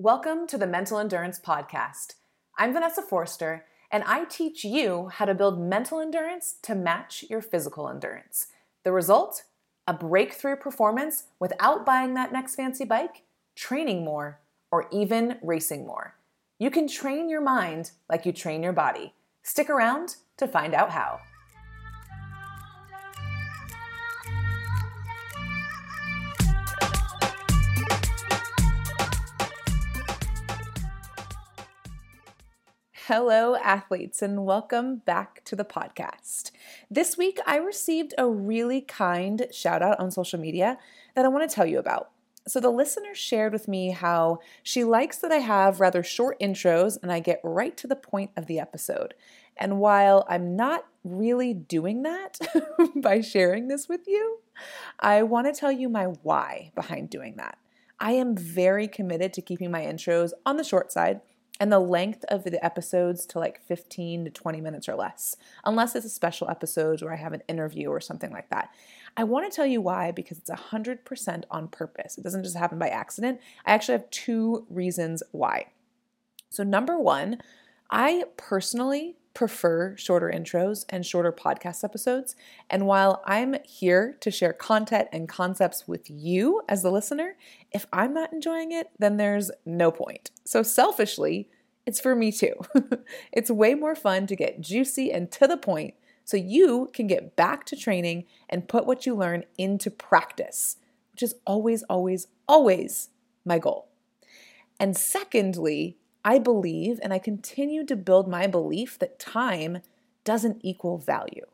Welcome to the Mental Endurance Podcast. I'm Vanessa Foerster, and I teach you how to build mental endurance to match your physical endurance. The result? A breakthrough performance without buying that next fancy bike, training more, or even racing more. You can train your mind like you train your body. Stick around to find out how. Hello, athletes, and welcome back to the podcast. This week, I received a really kind shout out on social media that I want to tell you about. So, the listener shared with me how she likes that I have rather short intros and I get right to the point of the episode. And while I'm not really doing that by sharing this with you, I want to tell you my why behind doing that. I am very committed to keeping my intros on the short side and the length of the episodes to like 15 to 20 minutes or less, unless it's a special episode where I have an interview or something like that. I want to tell you why because it's 100% on purpose. It doesn't just happen by accident. I actually have two reasons why. So, number one, I personally prefer shorter intros and shorter podcast episodes. And while I'm here to share content and concepts with you as the listener, if I'm not enjoying it, then there's no point. So, selfishly, it's for me too. it's way more fun to get juicy and to the point so you can get back to training and put what you learn into practice, which is always, always, always my goal. And secondly, I believe and I continue to build my belief that time doesn't equal value.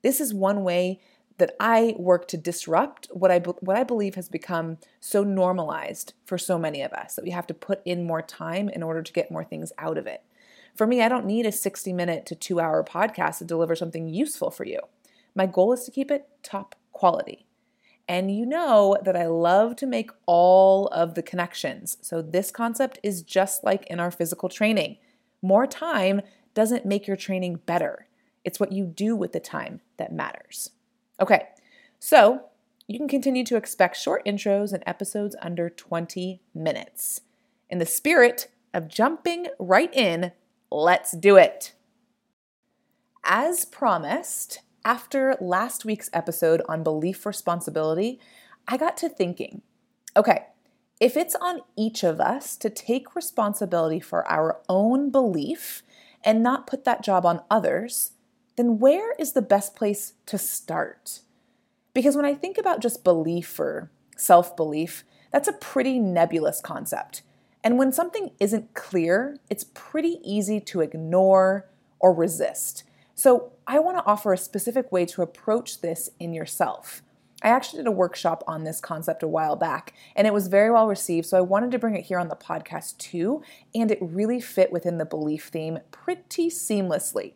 This is one way that I work to disrupt what I what I believe has become so normalized for so many of us that we have to put in more time in order to get more things out of it. For me, I don't need a 60 minute to 2 hour podcast to deliver something useful for you. My goal is to keep it top quality. And you know that I love to make all of the connections. So, this concept is just like in our physical training. More time doesn't make your training better, it's what you do with the time that matters. Okay, so you can continue to expect short intros and episodes under 20 minutes. In the spirit of jumping right in, let's do it. As promised, after last week's episode on belief responsibility, I got to thinking okay, if it's on each of us to take responsibility for our own belief and not put that job on others, then where is the best place to start? Because when I think about just belief or self belief, that's a pretty nebulous concept. And when something isn't clear, it's pretty easy to ignore or resist. So, I want to offer a specific way to approach this in yourself. I actually did a workshop on this concept a while back, and it was very well received. So, I wanted to bring it here on the podcast too, and it really fit within the belief theme pretty seamlessly.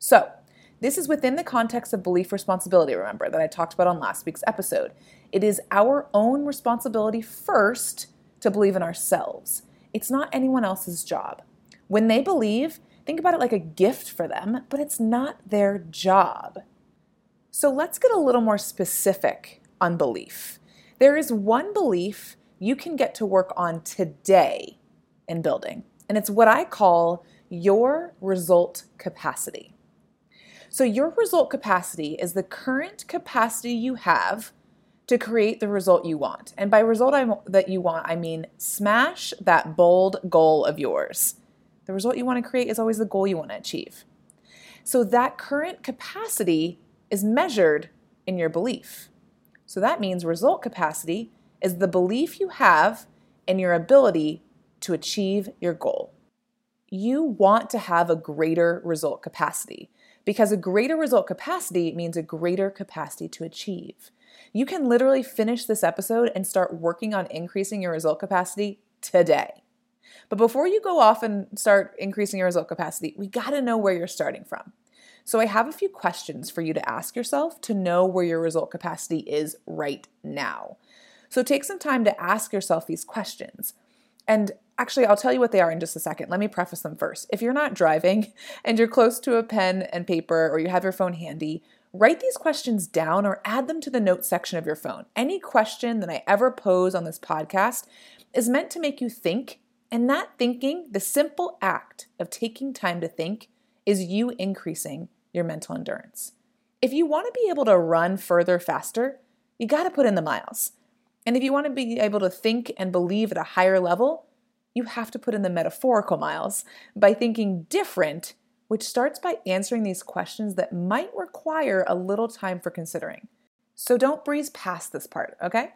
So, this is within the context of belief responsibility, remember, that I talked about on last week's episode. It is our own responsibility first to believe in ourselves. It's not anyone else's job. When they believe, Think about it like a gift for them, but it's not their job. So let's get a little more specific on belief. There is one belief you can get to work on today in building, and it's what I call your result capacity. So, your result capacity is the current capacity you have to create the result you want. And by result I, that you want, I mean smash that bold goal of yours. The result you want to create is always the goal you want to achieve. So that current capacity is measured in your belief. So that means result capacity is the belief you have in your ability to achieve your goal. You want to have a greater result capacity because a greater result capacity means a greater capacity to achieve. You can literally finish this episode and start working on increasing your result capacity today. But before you go off and start increasing your result capacity, we got to know where you're starting from. So I have a few questions for you to ask yourself to know where your result capacity is right now. So take some time to ask yourself these questions. And actually, I'll tell you what they are in just a second. Let me preface them first. If you're not driving and you're close to a pen and paper or you have your phone handy, write these questions down or add them to the notes section of your phone. Any question that I ever pose on this podcast is meant to make you think And that thinking, the simple act of taking time to think, is you increasing your mental endurance. If you want to be able to run further faster, you got to put in the miles. And if you want to be able to think and believe at a higher level, you have to put in the metaphorical miles by thinking different, which starts by answering these questions that might require a little time for considering. So don't breeze past this part, okay?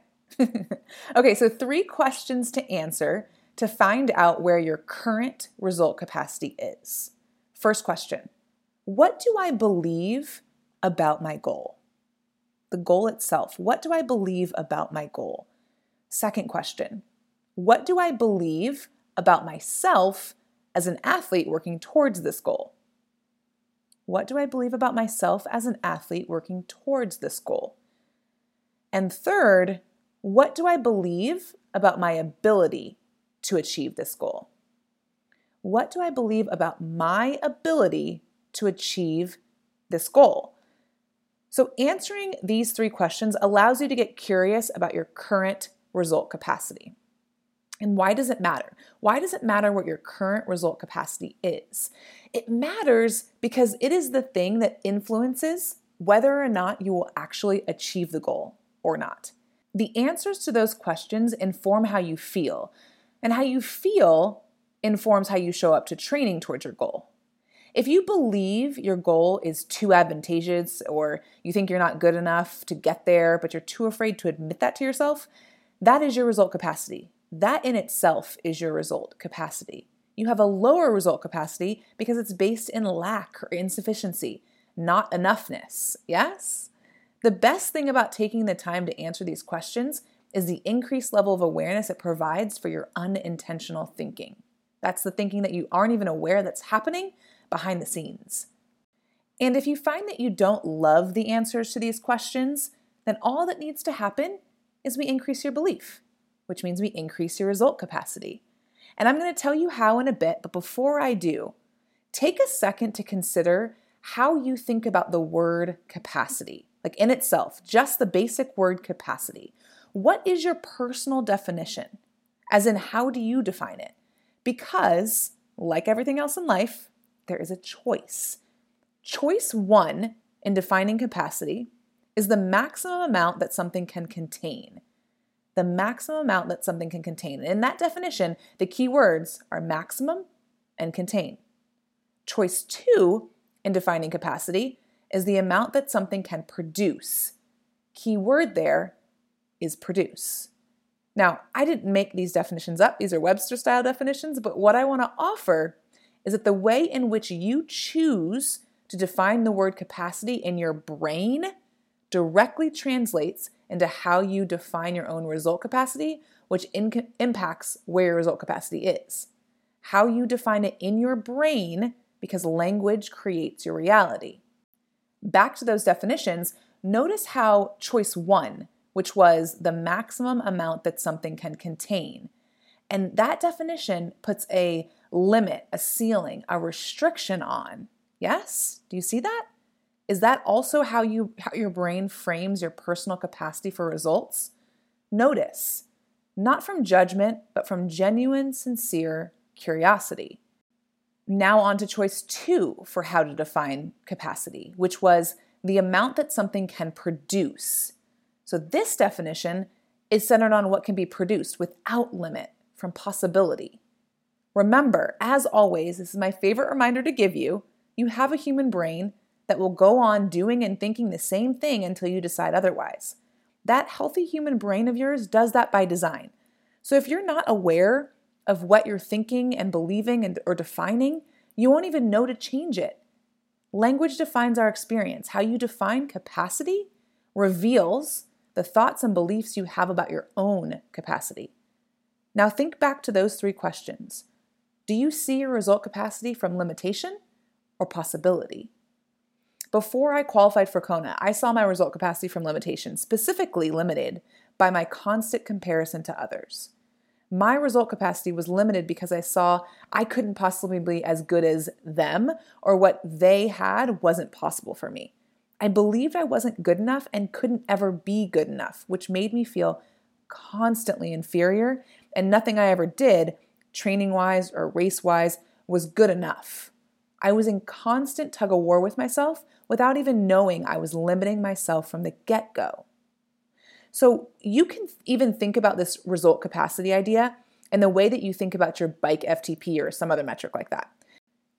okay, so three questions to answer to find out where your current result capacity is. First question What do I believe about my goal? The goal itself. What do I believe about my goal? Second question What do I believe about myself as an athlete working towards this goal? What do I believe about myself as an athlete working towards this goal? And third, what do I believe about my ability to achieve this goal? What do I believe about my ability to achieve this goal? So, answering these three questions allows you to get curious about your current result capacity. And why does it matter? Why does it matter what your current result capacity is? It matters because it is the thing that influences whether or not you will actually achieve the goal or not. The answers to those questions inform how you feel, and how you feel informs how you show up to training towards your goal. If you believe your goal is too advantageous or you think you're not good enough to get there, but you're too afraid to admit that to yourself, that is your result capacity. That in itself is your result capacity. You have a lower result capacity because it's based in lack or insufficiency, not enoughness. Yes? The best thing about taking the time to answer these questions is the increased level of awareness it provides for your unintentional thinking. That's the thinking that you aren't even aware that's happening behind the scenes. And if you find that you don't love the answers to these questions, then all that needs to happen is we increase your belief, which means we increase your result capacity. And I'm going to tell you how in a bit, but before I do, take a second to consider how you think about the word capacity, like in itself, just the basic word capacity. What is your personal definition? As in, how do you define it? Because, like everything else in life, there is a choice. Choice one in defining capacity is the maximum amount that something can contain. The maximum amount that something can contain. And in that definition, the key words are maximum and contain. Choice two in defining capacity is the amount that something can produce. Key word there is produce. Now, I didn't make these definitions up, these are Webster style definitions, but what I want to offer is that the way in which you choose to define the word capacity in your brain directly translates into how you define your own result capacity, which in- impacts where your result capacity is. How you define it in your brain, because language creates your reality. Back to those definitions, notice how choice one, which was the maximum amount that something can contain. And that definition puts a limit, a ceiling, a restriction on. Yes? Do you see that? Is that also how you how your brain frames your personal capacity for results? Notice, not from judgment, but from genuine, sincere curiosity. Now on to choice 2 for how to define capacity, which was the amount that something can produce so, this definition is centered on what can be produced without limit from possibility. Remember, as always, this is my favorite reminder to give you you have a human brain that will go on doing and thinking the same thing until you decide otherwise. That healthy human brain of yours does that by design. So, if you're not aware of what you're thinking and believing and, or defining, you won't even know to change it. Language defines our experience. How you define capacity reveals the thoughts and beliefs you have about your own capacity. Now think back to those three questions. Do you see your result capacity from limitation or possibility? Before I qualified for Kona, I saw my result capacity from limitation, specifically limited by my constant comparison to others. My result capacity was limited because I saw I couldn't possibly be as good as them, or what they had wasn't possible for me. I believed I wasn't good enough and couldn't ever be good enough, which made me feel constantly inferior, and nothing I ever did training wise or race wise, was good enough. I was in constant tug of war with myself without even knowing I was limiting myself from the get go. So you can even think about this result capacity idea and the way that you think about your bike FTP or some other metric like that.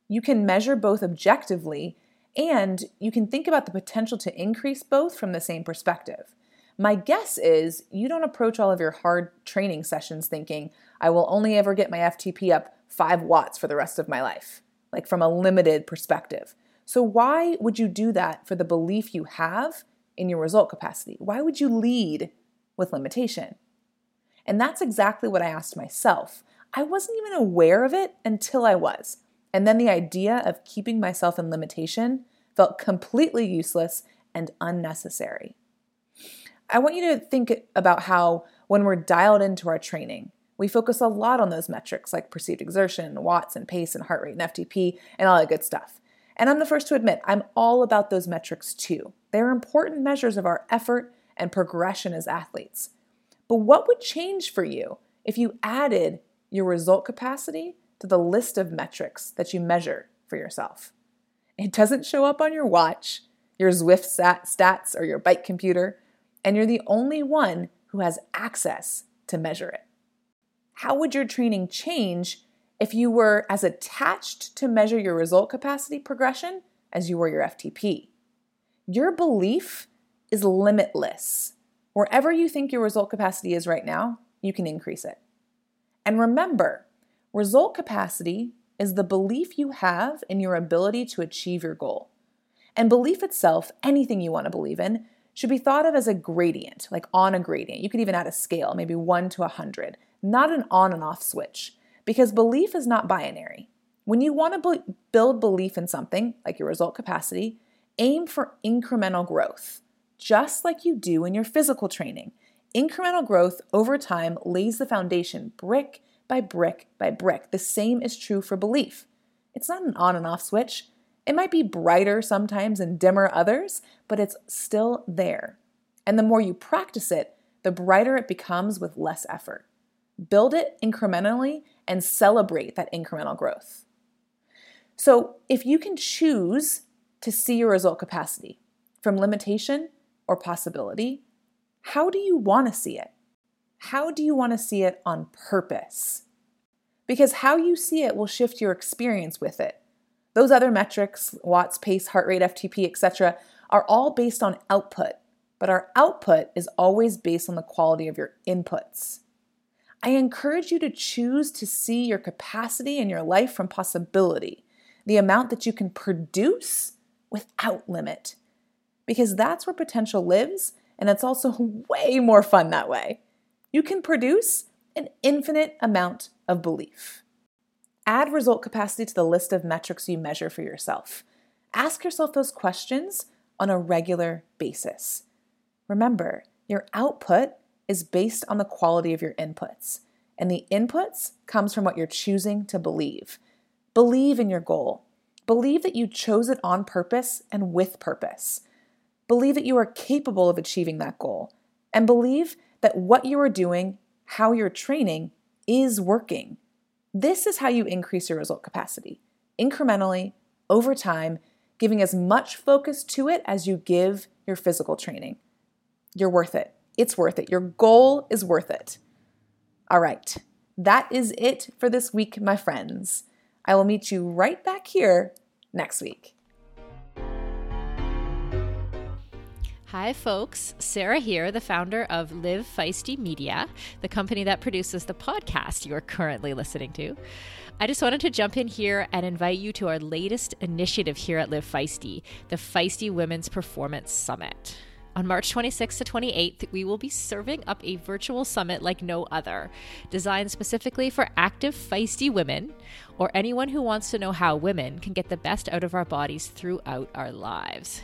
You can measure both objectively and you can think about the potential to increase both from the same perspective. My guess is you don't approach all of your hard training sessions thinking, I will only ever get my FTP up five watts for the rest of my life, like from a limited perspective. So, why would you do that for the belief you have in your result capacity? Why would you lead with limitation? And that's exactly what I asked myself. I wasn't even aware of it until I was. And then the idea of keeping myself in limitation felt completely useless and unnecessary. I want you to think about how, when we're dialed into our training, we focus a lot on those metrics like perceived exertion, watts and pace and heart rate and FTP and all that good stuff. And I'm the first to admit, I'm all about those metrics too. They're important measures of our effort and progression as athletes. But what would change for you if you added your result capacity to the list of metrics that you measure for yourself? It doesn't show up on your watch, your Zwift stats, or your bike computer, and you're the only one who has access to measure it. How would your training change if you were as attached to measure your result capacity progression as you were your FTP? Your belief is limitless. Wherever you think your result capacity is right now, you can increase it. And remember, result capacity is the belief you have in your ability to achieve your goal. And belief itself, anything you want to believe in, should be thought of as a gradient, like on a gradient. You could even add a scale, maybe 1 to 100, not an on and off switch, because belief is not binary. When you want to be- build belief in something, like your result capacity, aim for incremental growth, just like you do in your physical training. Incremental growth over time lays the foundation brick by brick by brick. The same is true for belief. It's not an on and off switch. It might be brighter sometimes and dimmer others, but it's still there. And the more you practice it, the brighter it becomes with less effort. Build it incrementally and celebrate that incremental growth. So, if you can choose to see your result capacity from limitation or possibility, how do you want to see it? How do you want to see it on purpose? Because how you see it will shift your experience with it. Those other metrics, watts, pace, heart rate, FTP, etc., are all based on output, but our output is always based on the quality of your inputs. I encourage you to choose to see your capacity in your life from possibility, the amount that you can produce without limit, because that's where potential lives, and it's also way more fun that way. You can produce an infinite amount of belief. Add result capacity to the list of metrics you measure for yourself. Ask yourself those questions on a regular basis. Remember, your output is based on the quality of your inputs, and the inputs comes from what you're choosing to believe. Believe in your goal. Believe that you chose it on purpose and with purpose. Believe that you are capable of achieving that goal. And believe that what you are doing, how you're training, is working. This is how you increase your result capacity incrementally, over time, giving as much focus to it as you give your physical training. You're worth it. It's worth it. Your goal is worth it. All right, that is it for this week, my friends. I will meet you right back here next week. Hi, folks. Sarah here, the founder of Live Feisty Media, the company that produces the podcast you are currently listening to. I just wanted to jump in here and invite you to our latest initiative here at Live Feisty, the Feisty Women's Performance Summit. On March 26th to 28th, we will be serving up a virtual summit like no other, designed specifically for active, feisty women or anyone who wants to know how women can get the best out of our bodies throughout our lives.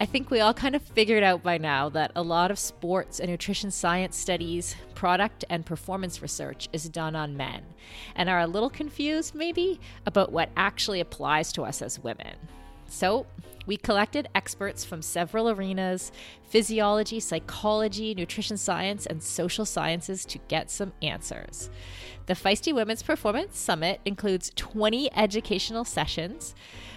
I think we all kind of figured out by now that a lot of sports and nutrition science studies, product and performance research is done on men, and are a little confused, maybe, about what actually applies to us as women. So, we collected experts from several arenas physiology, psychology, nutrition science, and social sciences to get some answers. The Feisty Women's Performance Summit includes 20 educational sessions,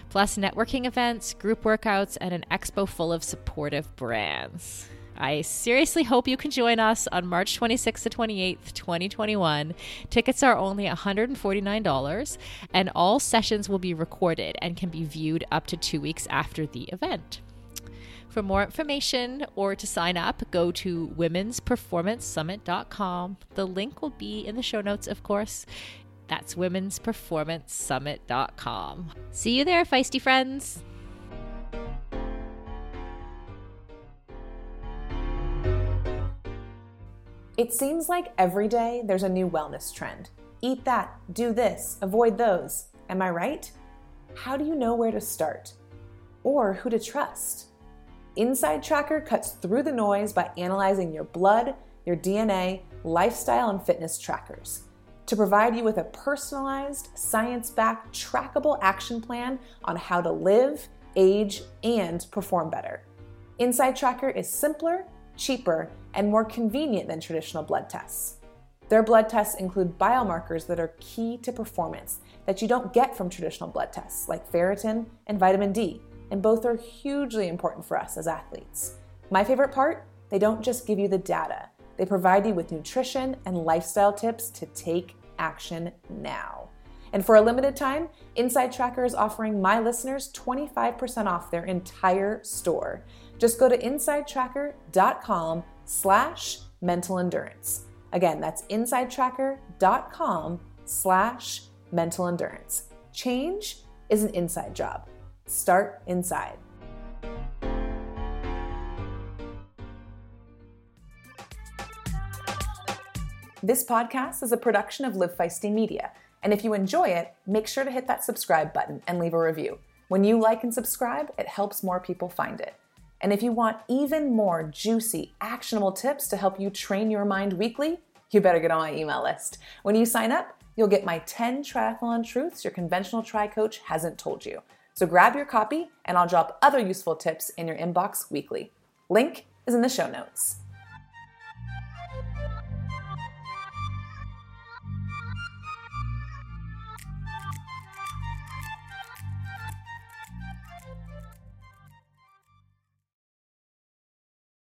plus networking events, group workouts, and an expo full of supportive brands. I seriously hope you can join us on March 26th to 28th, 2021. Tickets are only $149, and all sessions will be recorded and can be viewed up to two weeks after the event. For more information or to sign up, go to womensperformancesummit.com. The link will be in the show notes, of course. That's womensperformancesummit.com. See you there, feisty friends. It seems like every day there's a new wellness trend. Eat that, do this, avoid those. Am I right? How do you know where to start? Or who to trust? InsideTracker cuts through the noise by analyzing your blood, your DNA, lifestyle, and fitness trackers to provide you with a personalized, science backed, trackable action plan on how to live, age, and perform better. InsideTracker is simpler, cheaper, and more convenient than traditional blood tests. Their blood tests include biomarkers that are key to performance that you don't get from traditional blood tests, like ferritin and vitamin D, and both are hugely important for us as athletes. My favorite part they don't just give you the data, they provide you with nutrition and lifestyle tips to take action now. And for a limited time, InsideTracker is offering my listeners 25% off their entire store. Just go to insidetracker.com slash mental endurance. Again, that's insidetracker.com slash mental endurance. Change is an inside job. Start inside. This podcast is a production of Live Feisty Media, and if you enjoy it, make sure to hit that subscribe button and leave a review. When you like and subscribe, it helps more people find it. And if you want even more juicy, actionable tips to help you train your mind weekly, you better get on my email list. When you sign up, you'll get my 10 triathlon truths your conventional tri coach hasn't told you. So grab your copy, and I'll drop other useful tips in your inbox weekly. Link is in the show notes.